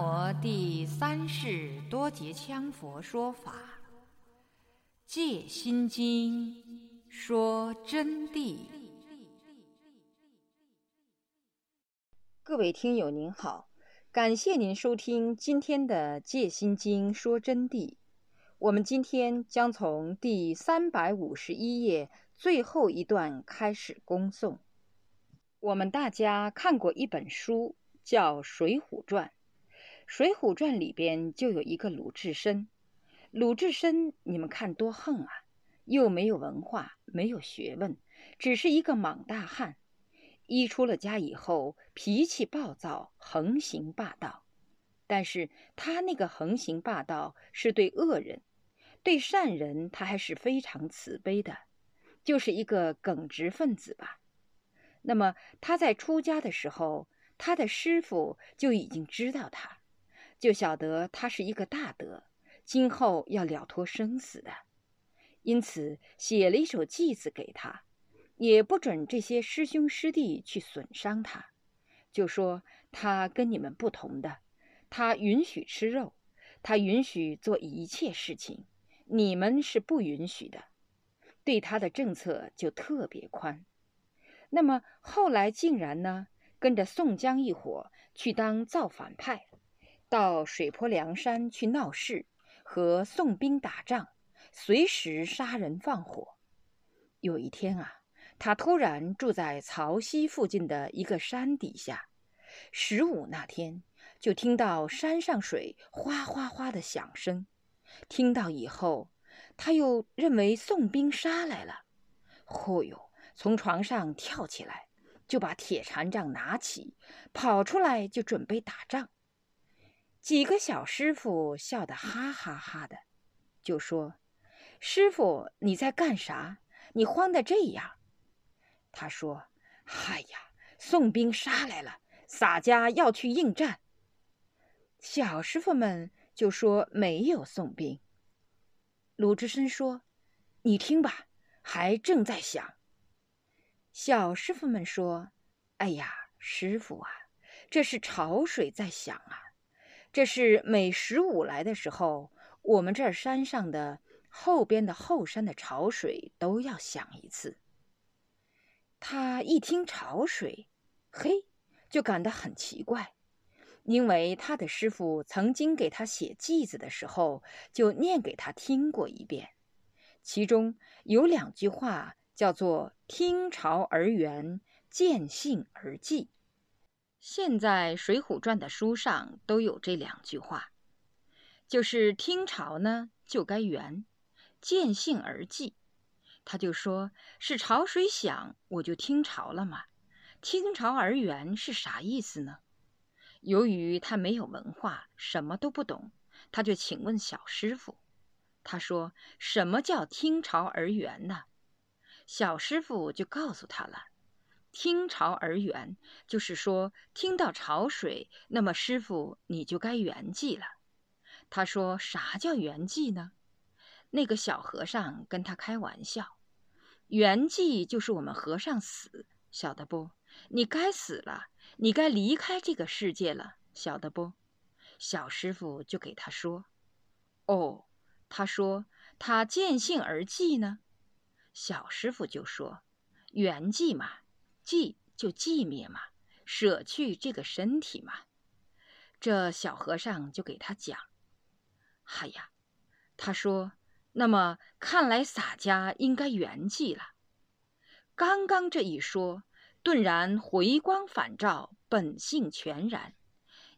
摩第三世多杰羌佛说法，《戒心经》说真谛。各位听友您好，感谢您收听今天的《戒心经》说真谛。我们今天将从第三百五十一页最后一段开始恭诵。我们大家看过一本书，叫《水浒传》。《水浒传》里边就有一个鲁智深。鲁智深，你们看多横啊！又没有文化，没有学问，只是一个莽大汉。一出了家以后，脾气暴躁，横行霸道。但是他那个横行霸道是对恶人，对善人他还是非常慈悲的，就是一个耿直分子吧。那么他在出家的时候，他的师傅就已经知道他，就晓得他是一个大德，今后要了脱生死的，因此写了一首偈子给他，也不准这些师兄师弟去损伤他，就说他跟你们不同的，他允许吃肉，他允许做一切事情，你们是不允许的，对他的政策就特别宽。那么后来竟然呢，跟着宋江一伙去当造反派，到水泊梁山去闹事，和宋兵打仗，随时杀人放火。有一天啊，他突然住在曹溪附近的一个山底下，十五那天就听到山上水哗哗哗的响声，听到以后，他又认为宋兵杀来了，嚯哟！从床上跳起来，就把铁禅杖拿起，跑出来就准备打仗。几个小师傅笑得哈哈哈的，就说：“师傅，你在干啥？你慌得这样？”他说：“嗨呀，宋兵杀来了，洒家要去应战。”小师傅们就说：“没有宋兵。”鲁智深说：“你听吧，还正在响。”小师傅们说：“哎呀，师傅啊，这是潮水在响啊！这是每十五来的时候，我们这儿山上的后边的后山的潮水都要响一次。”他一听潮水，嘿，就感到很奇怪，因为他的师傅曾经给他写偈子的时候，就念给他听过一遍，其中有两句话。叫做听潮而圆，见性而寂。现在《水浒传》的书上都有这两句话，就是听潮呢就该圆，见性而寂。他就说是潮水响，我就听潮了嘛。听潮而圆是啥意思呢？由于他没有文化，什么都不懂，他就请问小师傅。他说：“什么叫听潮而圆呢？”小师傅就告诉他了：“听潮而圆，就是说听到潮水，那么师傅你就该圆寂了。”他说：“啥叫圆寂呢？”那个小和尚跟他开玩笑：“圆寂就是我们和尚死，晓得不？你该死了，你该离开这个世界了，晓得不？”小师傅就给他说：“哦，他说他见性而寂呢。”小师傅就说：“圆寂嘛，寂就寂灭嘛，舍去这个身体嘛。”这小和尚就给他讲：“哎呀，他说，那么看来洒家应该圆寂了。”刚刚这一说，顿然回光返照，本性全然，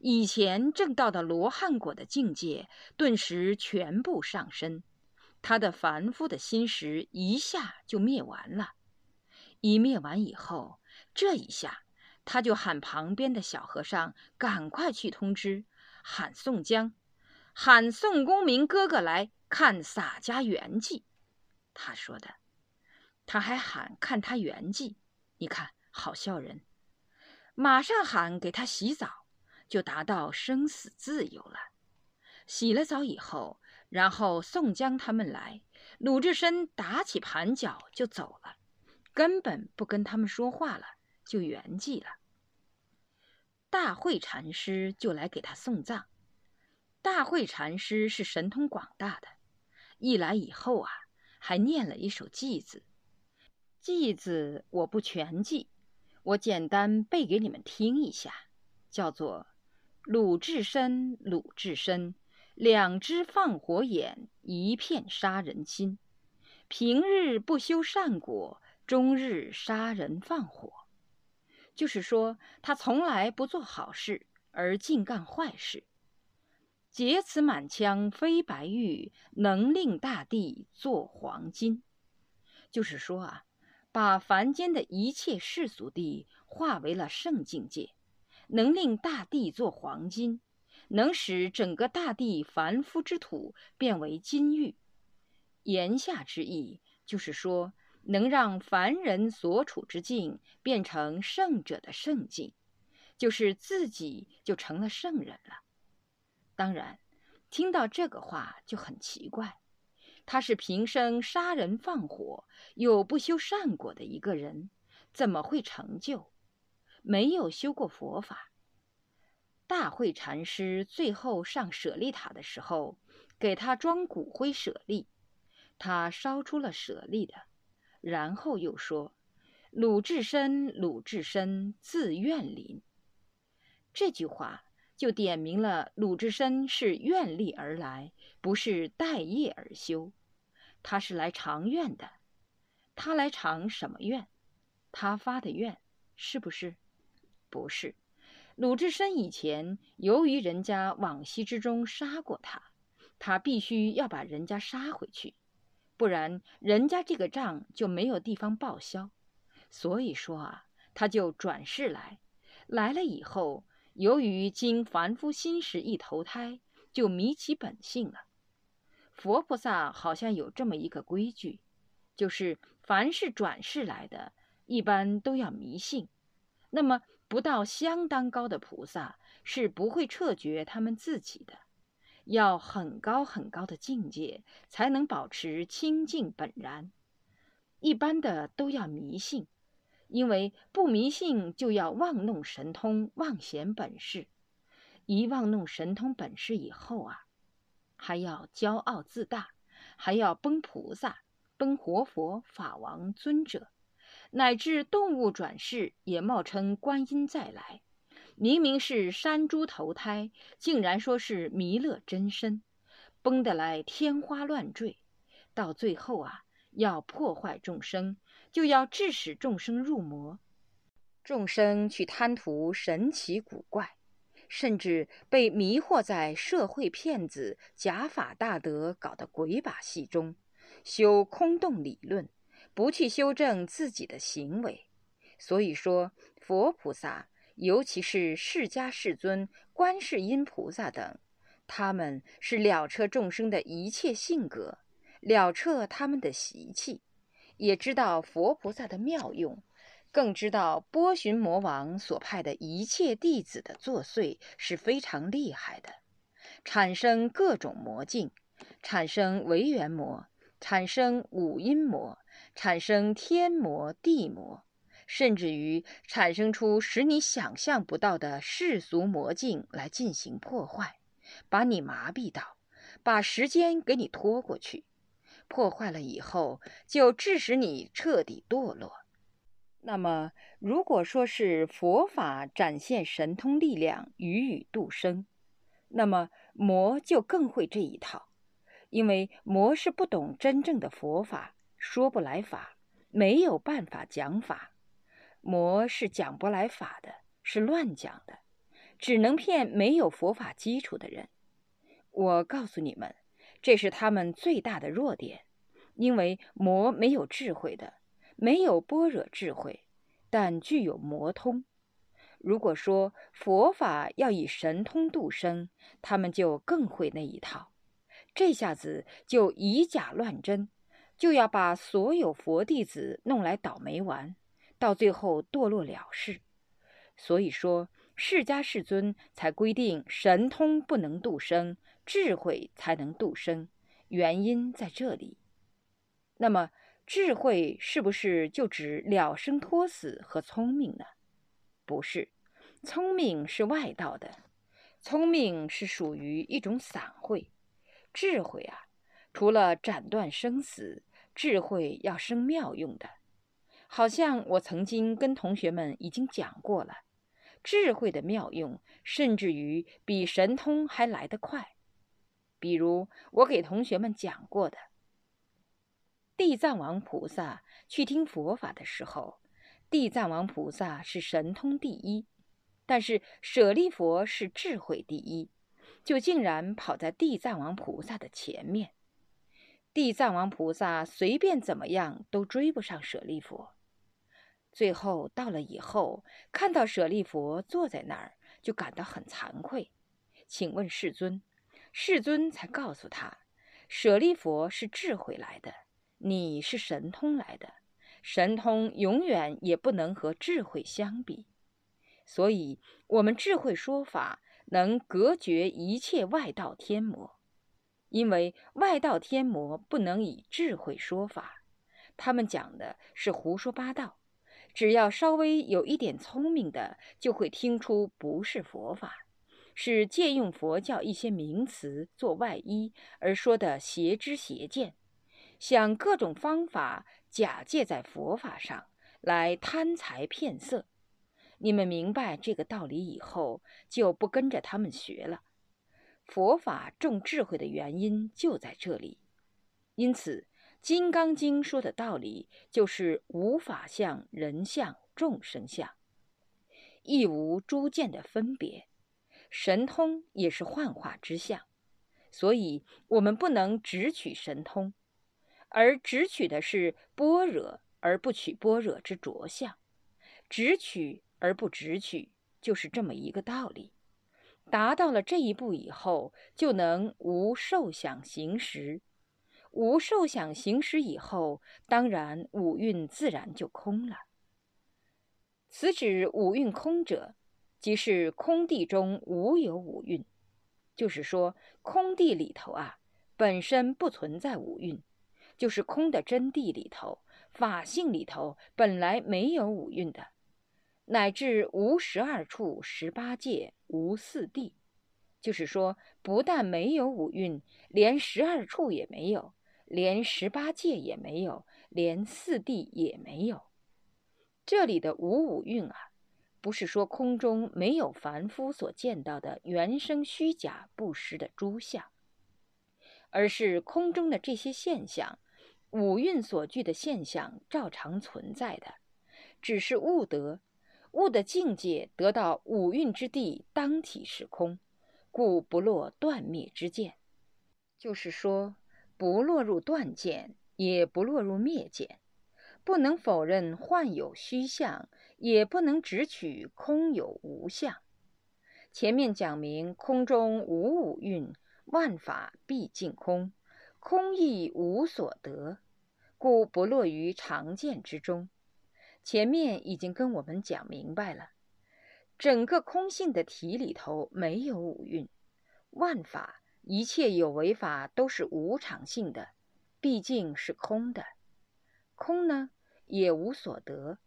以前正到的罗汉果的境界，顿时全部上升。他的凡夫的心识一下就灭完了，一灭完以后，这一下他就喊旁边的小和尚赶快去通知，喊宋江，喊宋公明哥哥来看洒家圆寂。他说的，他还喊看他圆寂，你看好笑人，马上喊给他洗澡，就达到生死自由了。洗了澡以后。然后宋江他们来，鲁智深打起盘脚就走了，根本不跟他们说话了，就圆寂了。大慧禅师就来给他送葬。大慧禅师是神通广大的，一来以后啊，还念了一首偈子。偈子我不全记，我简单背给你们听一下，叫做：“鲁智深，鲁智深，两只放火眼，一片杀人心。平日不修善果，终日杀人放火。”就是说，他从来不做好事，而尽干坏事。劫此满腔飞白玉，能令大地做黄金。就是说啊，把凡间的一切世俗地化为了圣境界，能令大地做黄金，能使整个大地凡夫之土变为金玉。言下之意就是说，能让凡人所处之境变成圣者的圣境，就是自己就成了圣人了。当然，听到这个话就很奇怪。他是平生杀人放火又不修善果的一个人，怎么会成就？没有修过佛法。大慧禅师最后上舍利塔的时候，给他装骨灰舍利，他烧出了舍利的，然后又说：“鲁智深，鲁智深，自愿林。”这句话。就点明了鲁智深是愿力而来，不是待业而修。他是来偿愿的。他来偿什么愿？他发的愿是不是？不是。鲁智深以前由于人家往昔之中杀过他，他必须要把人家杀回去，不然人家这个账就没有地方报销。所以说啊，他就转世来，来了以后。由于经凡夫心识一投胎，就迷其本性了。佛菩萨好像有这么一个规矩，就是凡是转世来的，一般都要迷信。那么不到相当高的菩萨是不会彻觉他们自己的，要很高很高的境界才能保持清净本然。一般的都要迷信。因为不迷信，就要妄弄神通、妄显本事。一妄弄神通本事以后啊，还要骄傲自大，还要崩菩萨、崩活佛、法王、尊者，乃至动物转世也冒称观音再来。明明是山猪投胎，竟然说是弥勒真身，崩得来天花乱坠。到最后啊，要破坏众生。就要致使众生入魔，众生去贪图神奇古怪，甚至被迷惑在社会骗子、假法大德搞的鬼把戏中，修空洞理论，不去修正自己的行为。所以说，佛菩萨，尤其是释迦世尊、观世音菩萨等，他们是了彻众生的一切性格，了彻他们的习气。也知道佛菩萨的妙用，更知道波旬魔王所派的一切弟子的作祟是非常厉害的，产生各种魔境，产生唯缘魔，产生五阴魔，产生天魔地魔，甚至于产生出使你想象不到的世俗魔境来进行破坏，把你麻痹到，把时间给你拖过去。破坏了以后，就致使你彻底堕落。那么，如果说是佛法展现神通力量，予以度生，那么魔就更会这一套，因为魔是不懂真正的佛法，说不来法，没有办法讲法。魔是讲不来法的，是乱讲的，只能骗没有佛法基础的人。我告诉你们。这是他们最大的弱点，因为魔没有智慧的，没有般若智慧，但具有魔通。如果说佛法要以神通度生，他们就更会那一套。这下子就以假乱真，就要把所有佛弟子弄来倒霉玩，到最后堕落了事。所以说，释迦世尊才规定神通不能度生。智慧才能度生，原因在这里。那么，智慧是不是就指了生脱死和聪明呢？不是，聪明是外道的，聪明是属于一种散会。智慧啊，除了斩断生死，智慧要生妙用的。好像我曾经跟同学们已经讲过了，智慧的妙用，甚至于比神通还来得快。比如我给同学们讲过的，地藏王菩萨去听佛法的时候，地藏王菩萨是神通第一。但是舍利佛是智慧第一，就竟然跑在地藏王菩萨的前面。地藏王菩萨随便怎么样都追不上舍利佛。最后到了以后，看到舍利佛坐在那儿，就感到很惭愧。请问世尊，世尊才告诉他，舍利佛是智慧来的，你是神通来的，神通永远也不能和智慧相比。所以，我们智慧说法能隔绝一切外道天魔，因为外道天魔不能以智慧说法，他们讲的是胡说八道。只要稍微有一点聪明的，就会听出不是佛法，是借用佛教一些名词做外衣而说的邪知邪见，想各种方法假借在佛法上来贪财骗色。你们明白这个道理以后，就不跟着他们学了。佛法重智慧的原因就在这里。因此，《金刚经》说的道理就是无法相、人相、众生相，亦无诸见的分别。神通也是幻化之相，所以我们不能只取神通，而只取的是般若，而不取般若之着相，只取。而不直取，就是这么一个道理。达到了这一步以后，就能无受想行识。无受想行识以后，当然五蕴自然就空了。此指五蕴空者，即是空地中无有五蕴。就是说，空地里头啊，本身不存在五蕴，就是空的真谛里头，法性里头本来没有五蕴的。乃至无十二处十八界无四谛，就是说，不但没有五蕴，连十二处也没有，连十八界也没有，连四谛也没有。这里的五五蕴啊，不是说空中没有凡夫所见到的原生虚假不实的诸相，而是空中的这些现象，五蕴所具的现象照常存在的，只是悟得。悟的境界得到五蕴之地当体是空，故不落断灭之见。就是说，不落入断见，也不落入灭见，不能否认幻有虚相，也不能只取空有无相。前面讲明空中无五蕴，万法毕竟空，空亦无所得，故不落于常见之中。前面已经跟我们讲明白了，整个空性的体里头没有五蕴，万法一切有为法都是无常性的，毕竟是空的。空呢也无所得，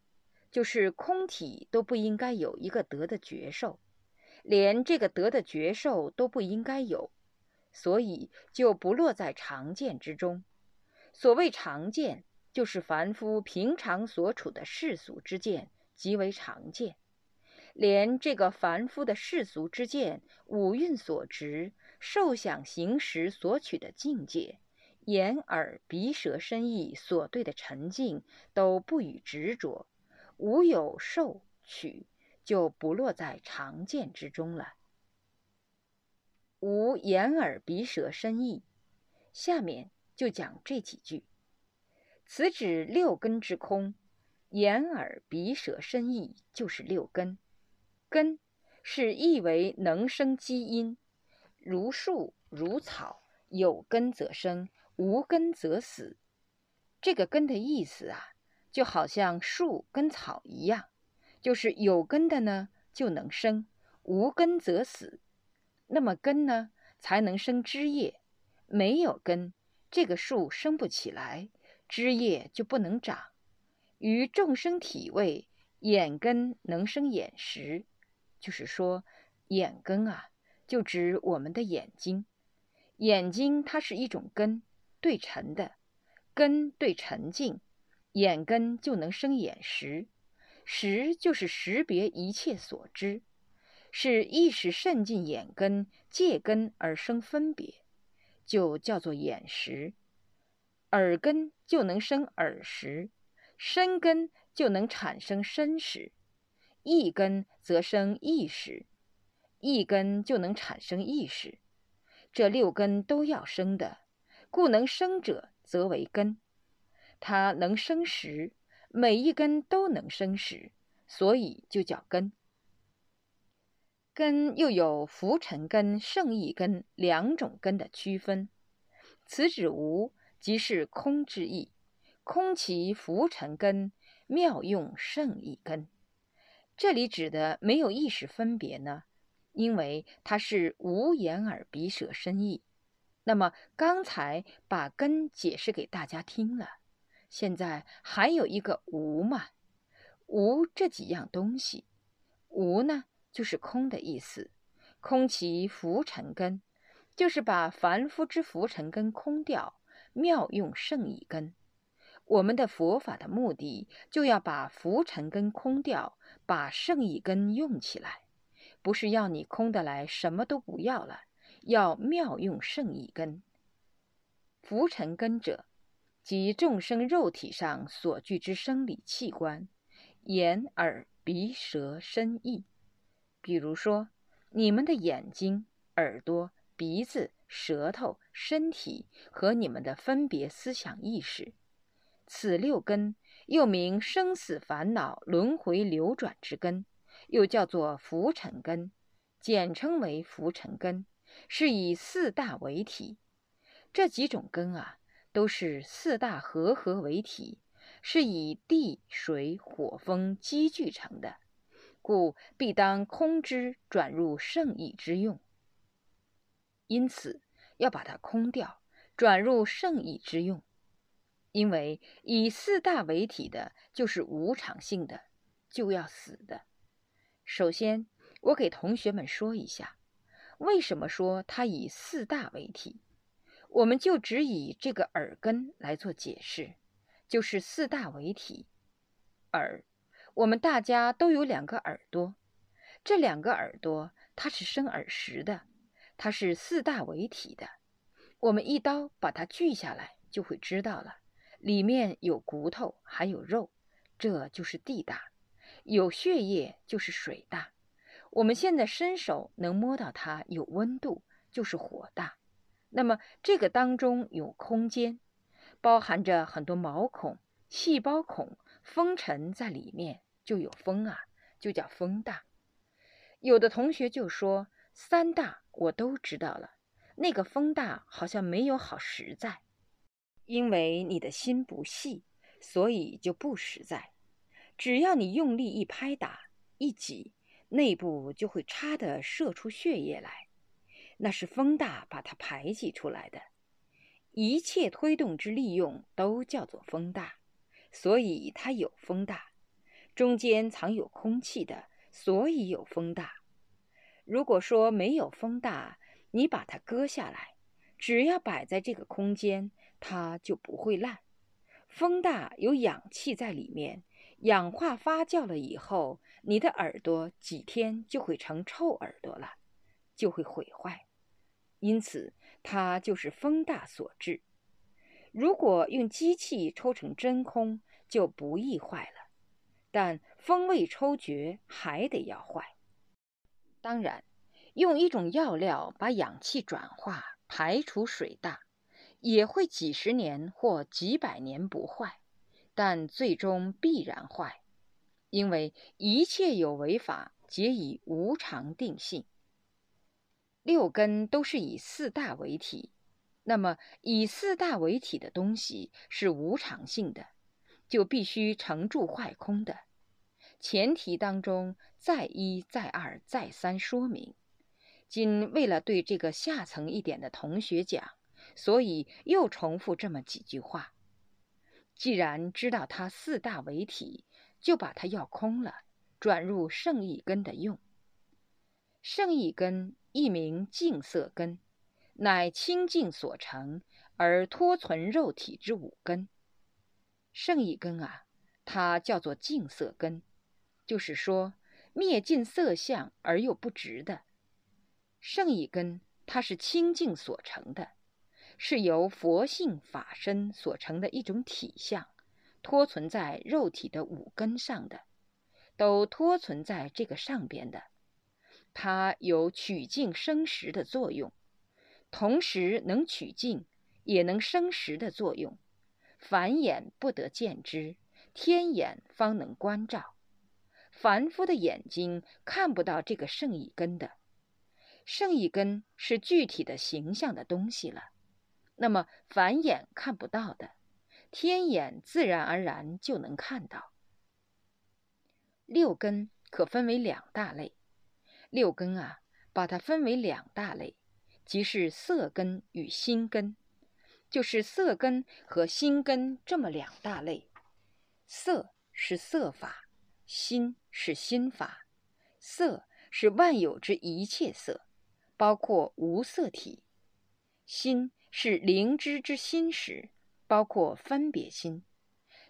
就是空体都不应该有一个得的觉受，连这个得的觉受都不应该有，所以就不落在常见之中。所谓常见。就是凡夫平常所处的世俗之见极为常见，连这个凡夫的世俗之见、五蕴所执、受想行识所取的境界、眼耳鼻舌身意所对的沉静都不予执着，无有受取，就不落在常见之中了。无眼耳鼻舌身意，下面就讲这几句。此指六根之空，眼耳鼻舌身意就是六根。根是意为能生基因，如树如草，有根则生，无根则死。这个根的意思啊，就好像树跟草一样，就是有根的呢就能生，无根则死。那么根呢才能生枝叶，没有根，这个树生不起来。枝叶就不能长，于众生体位，眼根能生眼识，就是说，眼根啊，就指我们的眼睛。眼睛它是一种根，对沉的，根对沉静，眼根就能生眼识，识就是识别一切所知，是意识渗进眼根、借根而生分别，就叫做眼识。耳根就能生耳识，身根就能产生身识。意根则生意识，一根就能产生意识。这六根都要生的，故能生者则为根。它能生识，每一根都能生识，所以就叫根。根又有浮尘根、圣意根两种根的区分。此指无，即是空之意。空其浮尘根，妙用圣意根。这里指的没有意识分别呢，因为它是无眼耳鼻舌身意。那么刚才把根解释给大家听了，现在还有一个无嘛？无这几样东西，无呢就是空的意思。空其浮尘根，就是把凡夫之浮尘根空掉，妙用圣意根。我们的佛法的目的，就要把浮尘根空掉。把圣意根用起来，不是要你空的来什么都不要了，要妙用圣意根。浮尘根者，即众生肉体上所具之生理器官，眼、耳、鼻、舌、身、意。比如说，你们的眼睛、耳朵、鼻子、舌头、身体和你们的分别思想意识，此六根。又名生死烦恼轮回流转之根，又叫做浮尘根，简称为浮尘根，是以四大为体。这几种根啊，都是四大合合为体，是以地、水、火、风积聚成的，故必当空之转入圣意之用。因此要把它空掉，转入圣意之用。因为以四大为体的，就是无常性的，就要死的。首先，我给同学们说一下，为什么说它以四大为体？我们就只以这个耳根来做解释，就是四大为体。耳，我们大家都有两个耳朵，这两个耳朵它是生耳识的，它是四大为体的。我们一刀把它锯下来，就会知道了。里面有骨头，还有肉，这就是地大；有血液，就是水大。我们现在伸手能摸到它，有温度，就是火大。那么这个当中有空间，包含着很多毛孔、细胞孔、风尘在里面，就有风啊，就叫风大。有的同学就说三大我都知道了，那个风大好像没有好实在。因为你的心不细，所以就不实在。只要你用力一拍打、一挤，内部就会插的射出血液来，那是风大把它排挤出来的。一切推动之利用都叫做风大，所以它有风大。中间藏有空气的，所以有风大。如果说没有风大，你把它割下来，只要摆在这个空间。它就不会烂。风大有氧气在里面，氧化发酵了以后，你的耳朵几天就会成臭耳朵了，就会毁坏。因此，它就是风大所致。如果用机器抽成真空，就不易坏了。但风未抽绝，还得要坏。当然，用一种药料把氧气转化，排除水大。也会几十年或几百年不坏，但最终必然坏，因为一切有为法皆以无常定性。六根都是以四大为体，那么以四大为体的东西是无常性的，就必须成住坏空的。前提当中再一再二再三说明，今为了对这个下层一点的同学讲。所以又重复这么几句话。既然知道它四大为体，就把它要空了，转入圣意根的用。圣意根亦名净色根，乃清净所成而托存肉体之五根。圣意根啊，它叫做净色根，就是说灭尽色相而又不执的。圣意根它是清净所成的，是由佛性法身所成的一种体相，托存在肉体的五根上的，都托存在这个上边的。它有取净生实的作用，同时能取净，也能生实的作用。凡眼不得见之，天眼方能观照。凡夫的眼睛看不到这个圣意根的，圣意根是具体的形象的东西了。那么凡眼看不到的，天眼自然而然就能看到。六根可分为两大类。六根啊，把它分为两大类，即是色根与心根，就是色根和心根这么两大类。色是色法，心是心法。色是万有之一切色，包括无色体；心是灵知之心识，包括分别心。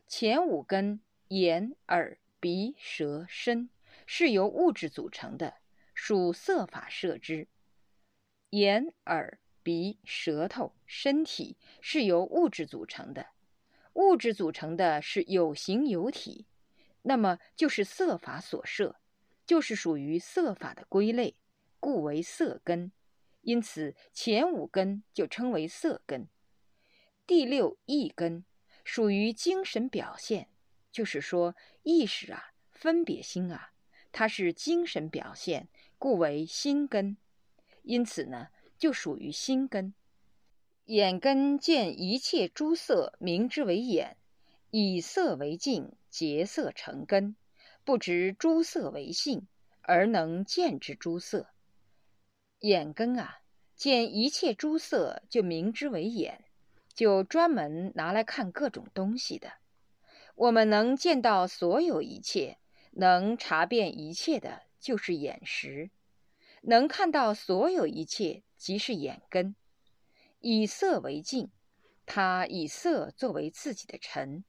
前五根眼、耳、鼻、舌、身是由物质组成的。属色法摄之，眼、耳、鼻、舌头、身体是由物质组成的，物质组成的是有形有体，那么就是色法所摄，就是属于色法的归类，故为色根。因此前五根就称为色根。第六意根属于精神表现，就是说意识啊、分别心啊，它是精神表现。故为心根，因此呢，就属于心根。眼根见一切诸色，名之为眼；以色为镜，结色成根，不执诸色为性，而能见之诸色。眼根啊，见一切诸色，就明之为眼，就专门拿来看各种东西的。我们能见到所有一切，能查遍一切的。就是眼识，能看到所有一切，即是眼根。以色为镜，它以色作为自己的尘，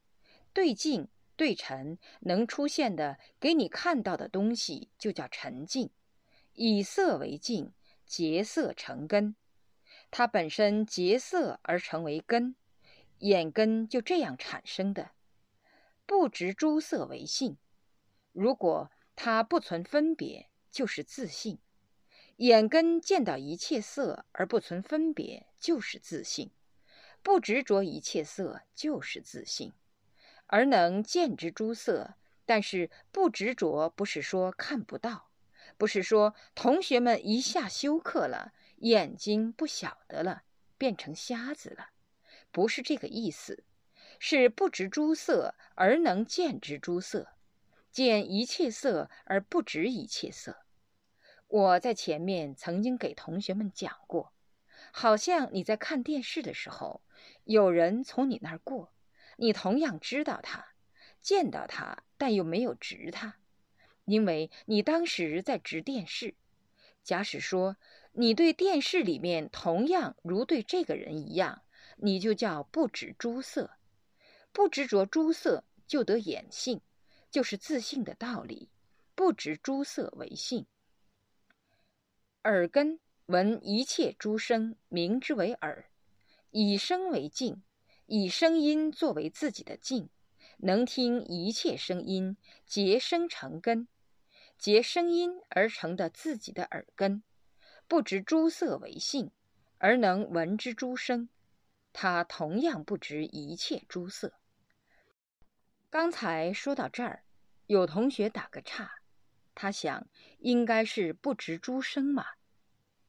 对镜对尘能出现的给你看到的东西，就叫尘镜。以色为镜，结色成根，它本身结色而成为根，眼根就这样产生的。不执诸色为性，如果。它不存分别，就是自性；眼根见到一切色而不存分别，就是自性；不执着一切色，就是自性；而能见之诸色，但是不执着，不是说看不到，不是说同学们一下休克了，眼睛不晓得了，变成瞎子了，不是这个意思，是不执诸色而能见之诸色。见一切色而不执一切色。我在前面曾经给同学们讲过，好像你在看电视的时候，有人从你那儿过，你同样知道他，见到他，但又没有执他，因为你当时在执电视。假使说你对电视里面同样如对这个人一样，你就叫不执诸色，不执着诸色，就得眼性。就是自信的道理，不执诸色为性。耳根闻一切诸声，名之为耳，以声为镜，以声音作为自己的镜，能听一切声音，结声成根，结声音而成的自己的耳根，不执诸色为性，而能闻之诸声，他同样不执一切诸色。刚才说到这儿。有同学打个岔，他想应该是不执诸声嘛？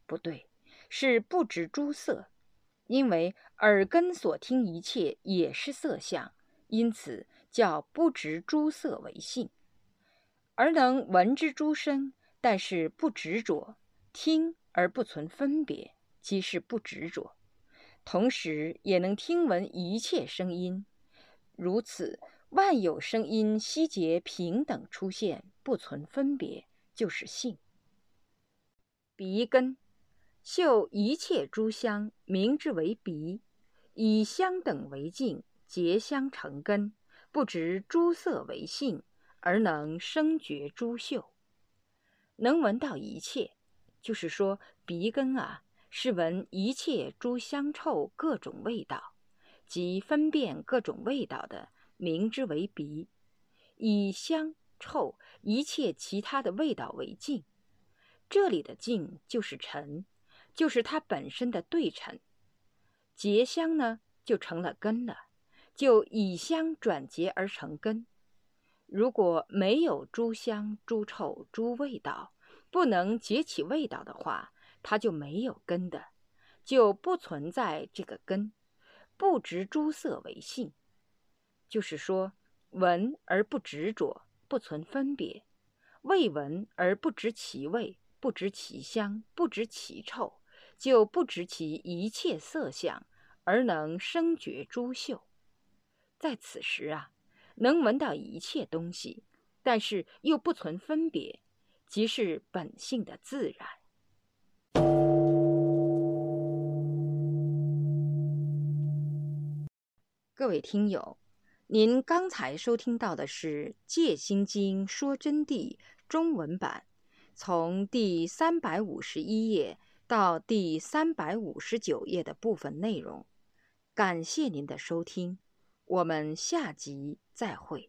不对，是不执诸色，因为耳根所听一切也是色相，因此叫不执诸色为性，而能闻之诸声，但是不执着听而不存分别，即是不执着，同时也能听闻一切声音，如此。万有声音悉皆平等出现，不存分别，就是性。鼻根，嗅一切诸香，名之为鼻。以香等为境，结香成根，不执诸色为性，而能生觉诸嗅，能闻到一切。就是说，鼻根啊，是闻一切诸香臭各种味道，即分辨各种味道的，名之为鼻。以香臭一切其他的味道为境。这里的境就是尘，就是它本身的对尘。结香呢，就成了根了，就以香转结而成根。如果没有诸香、诸臭、诸味道，不能结起味道的话，它就没有根的，就不存在这个根。不执诸色为性，就是说，闻而不执着，不存分别；未闻而不知其味。不知其香，不知其臭，就不知其一切色相，而能生觉诸嗅。在此时啊，能闻到一切东西，但是又不存分别，即是本性的自然。各位听友，您刚才收听到的是《戒心经说真谛》中文版。从第三百五十一页到第三百五十九页的部分内容，感谢您的收听，我们下集再会。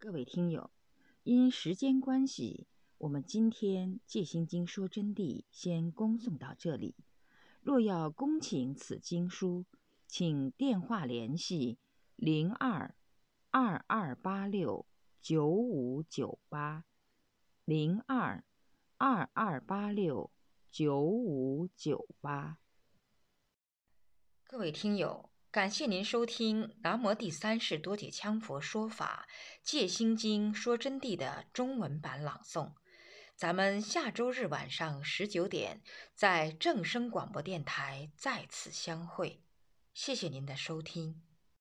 各位听友，因时间关系，我们今天《戒心经说真谛》先恭送到这里。若要恭请此经书，请电话联系零二二二八六九五九八零二二二八六九五九八。各位听友，感谢您收听《南无第三世多杰羌佛说法戒心经说真谛》的中文版朗诵。咱们下周日晚上十九点，在正声广播电台再次相会。谢谢您的收听。